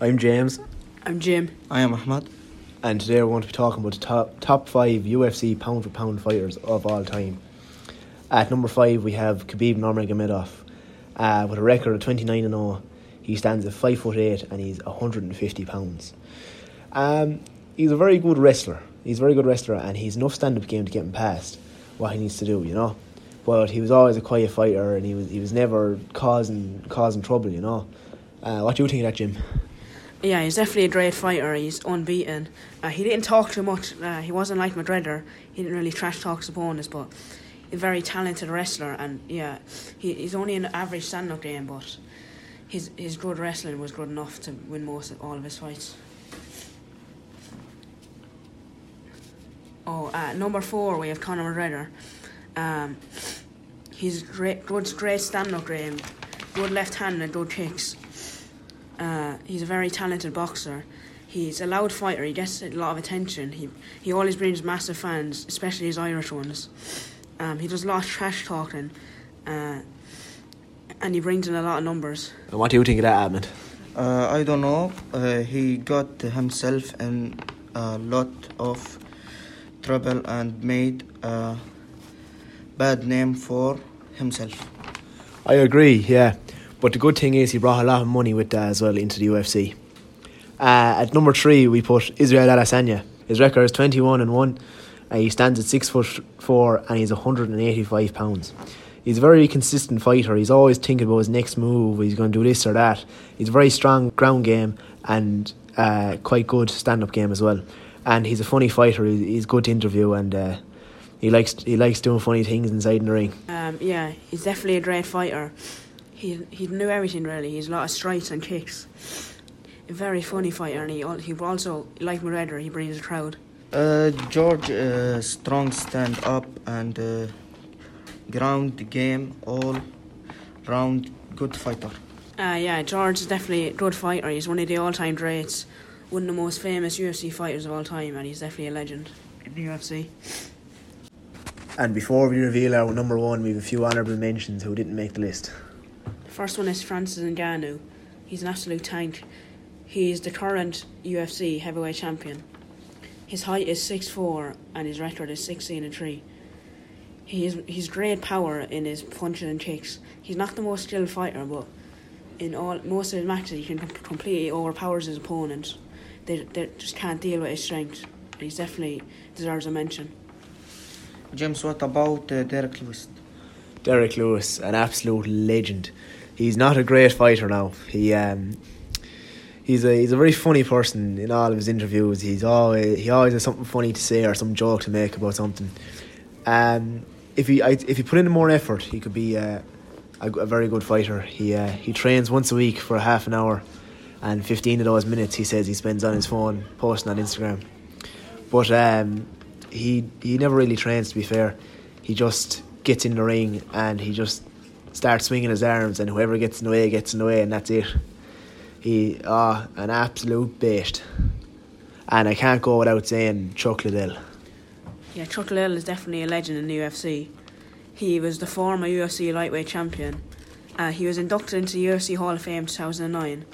I'm James, I'm Jim. I am Ahmad. and today we're going to be talking about the top, top five UFC pound for pound fighters of all time. At number five, we have Khabib Nurmagomedov. Uh, with a record of 29 and 0, he stands at 5 foot 8 and he's 150 pounds. Um, he's a very good wrestler. He's a very good wrestler and he's enough stand up game to get him past what he needs to do, you know. But he was always a quiet fighter and he was he was never causing causing trouble, you know. Uh, what do you think of that, Jim? Yeah, he's definitely a great fighter. He's unbeaten. Uh, he didn't talk too much. Uh, he wasn't like McGregor. He didn't really trash talk his opponents, but he's a very talented wrestler. And yeah, he, he's only an average stand-up game, but his his good wrestling was good enough to win most of all of his fights. Oh, uh, number four we have Conor McGregor. Um, he's great, good, great stand-up game, good left hand and good kicks. Uh, he's a very talented boxer. He's a loud fighter. He gets a lot of attention. He he always brings massive fans, especially his Irish ones. Um, he does a lot of trash talking, uh, and he brings in a lot of numbers. And what do you think of that, Ahmed? Uh, I don't know. Uh, he got himself in a lot of trouble and made a bad name for himself. I agree, yeah. But the good thing is he brought a lot of money with that as well into the UFC. Uh, at number three, we put Israel Adesanya. His record is 21 and 1. Uh, he stands at 6 foot 4 and he's 185 pounds. He's a very consistent fighter. He's always thinking about his next move. He's going to do this or that. He's a very strong ground game and uh, quite good stand up game as well. And he's a funny fighter. He's, good to interview and uh, he likes he likes doing funny things inside the ring. Um, yeah, he's definitely a great fighter. He he knew everything really. He's a lot of strikes and kicks. A very funny fighter, and he al- he also like McGregor. He brings a crowd. Uh, George, uh, strong stand up and uh, ground game all round good fighter. Uh, yeah, George is definitely a good fighter. He's one of the all-time greats, one of the most famous UFC fighters of all time, and he's definitely a legend in the UFC. And before we reveal our number one, we have a few honourable mentions who didn't make the list. The first one is Francis Ngannou. He's an absolute tank. He's the current UFC heavyweight champion. His height is 6'4 and his record is 16 and 3. He is, he's great power in his punches and kicks. He's not the most skilled fighter, but in all most of his matches, he can completely overpowers his opponent. They, they just can't deal with his strength. He definitely deserves a mention. James, what about uh, Derrick Lewis? Derrick Lewis, an absolute legend. He's not a great fighter now. He um, he's a he's a very funny person in all of his interviews. He's always he always has something funny to say or some joke to make about something. Um, if he I, if he put in more effort, he could be uh, a, a very good fighter. He uh, he trains once a week for half an hour, and fifteen of those minutes he says he spends on his phone posting on Instagram. But um, he he never really trains. To be fair, he just gets in the ring and he just starts swinging his arms, and whoever gets in the way gets in the way, and that's it. He ah an absolute beast, and I can't go without saying Chuck Liddell. Yeah, Chuck Liddell is definitely a legend in the UFC. He was the former UFC lightweight champion. Uh, he was inducted into the UFC Hall of Fame 2009.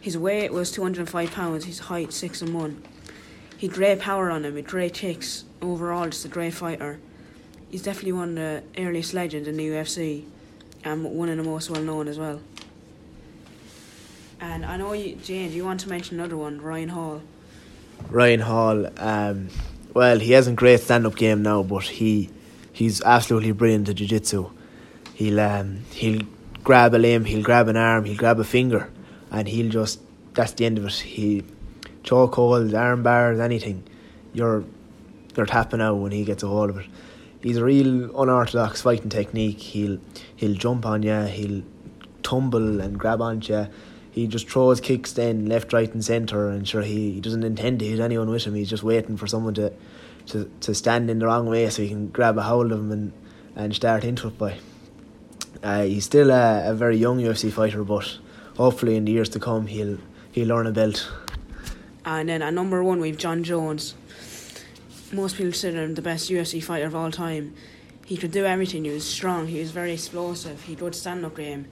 His weight was 205 pounds. His height six and one. He had great power on him, with great kicks. Overall, just a great fighter. He's definitely one of the earliest legends in the UFC, and one of the most well known as well. And I know you, James, you want to mention another one, Ryan Hall. Ryan Hall, um, well, he hasn't great stand up game now, but he he's absolutely brilliant at jiu jitsu. He'll um, he'll grab a limb, he'll grab an arm, he'll grab a finger, and he'll just that's the end of it. He choke holds, arm bars, anything. You're you're tapping out when he gets a hold of it. He's a real unorthodox fighting technique. He'll he'll jump on you, he'll tumble and grab onto you. He just throws kicks then left, right, and centre, and sure he, he doesn't intend to hit anyone with him. He's just waiting for someone to, to, to stand in the wrong way so he can grab a hold of him and, and start into it by. Uh, he's still a, a very young UFC fighter, but hopefully in the years to come he'll he'll earn a belt. And then at number one, we've Jon Jones. Most people consider him the best UFC fighter of all time. He could do everything. He was strong. He was very explosive. He good stand up game.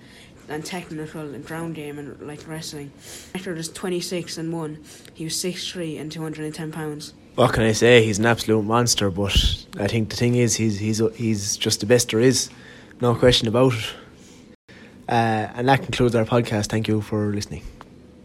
and technical and ground game and like wrestling. Record is 26 and 1. He was 6'3 and 210 pounds. What can I say? He's an absolute monster, but I think the thing is, he's he's he's just the best there is, no question about it. Uh, and that concludes our podcast. Thank you for listening.